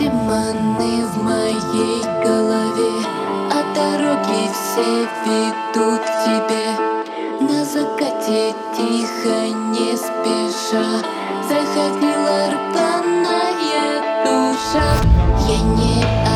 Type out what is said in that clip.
Демоны в моей голове А дороги все ведут к тебе. На закате тихо, не спеша Заходила рваная душа. Я не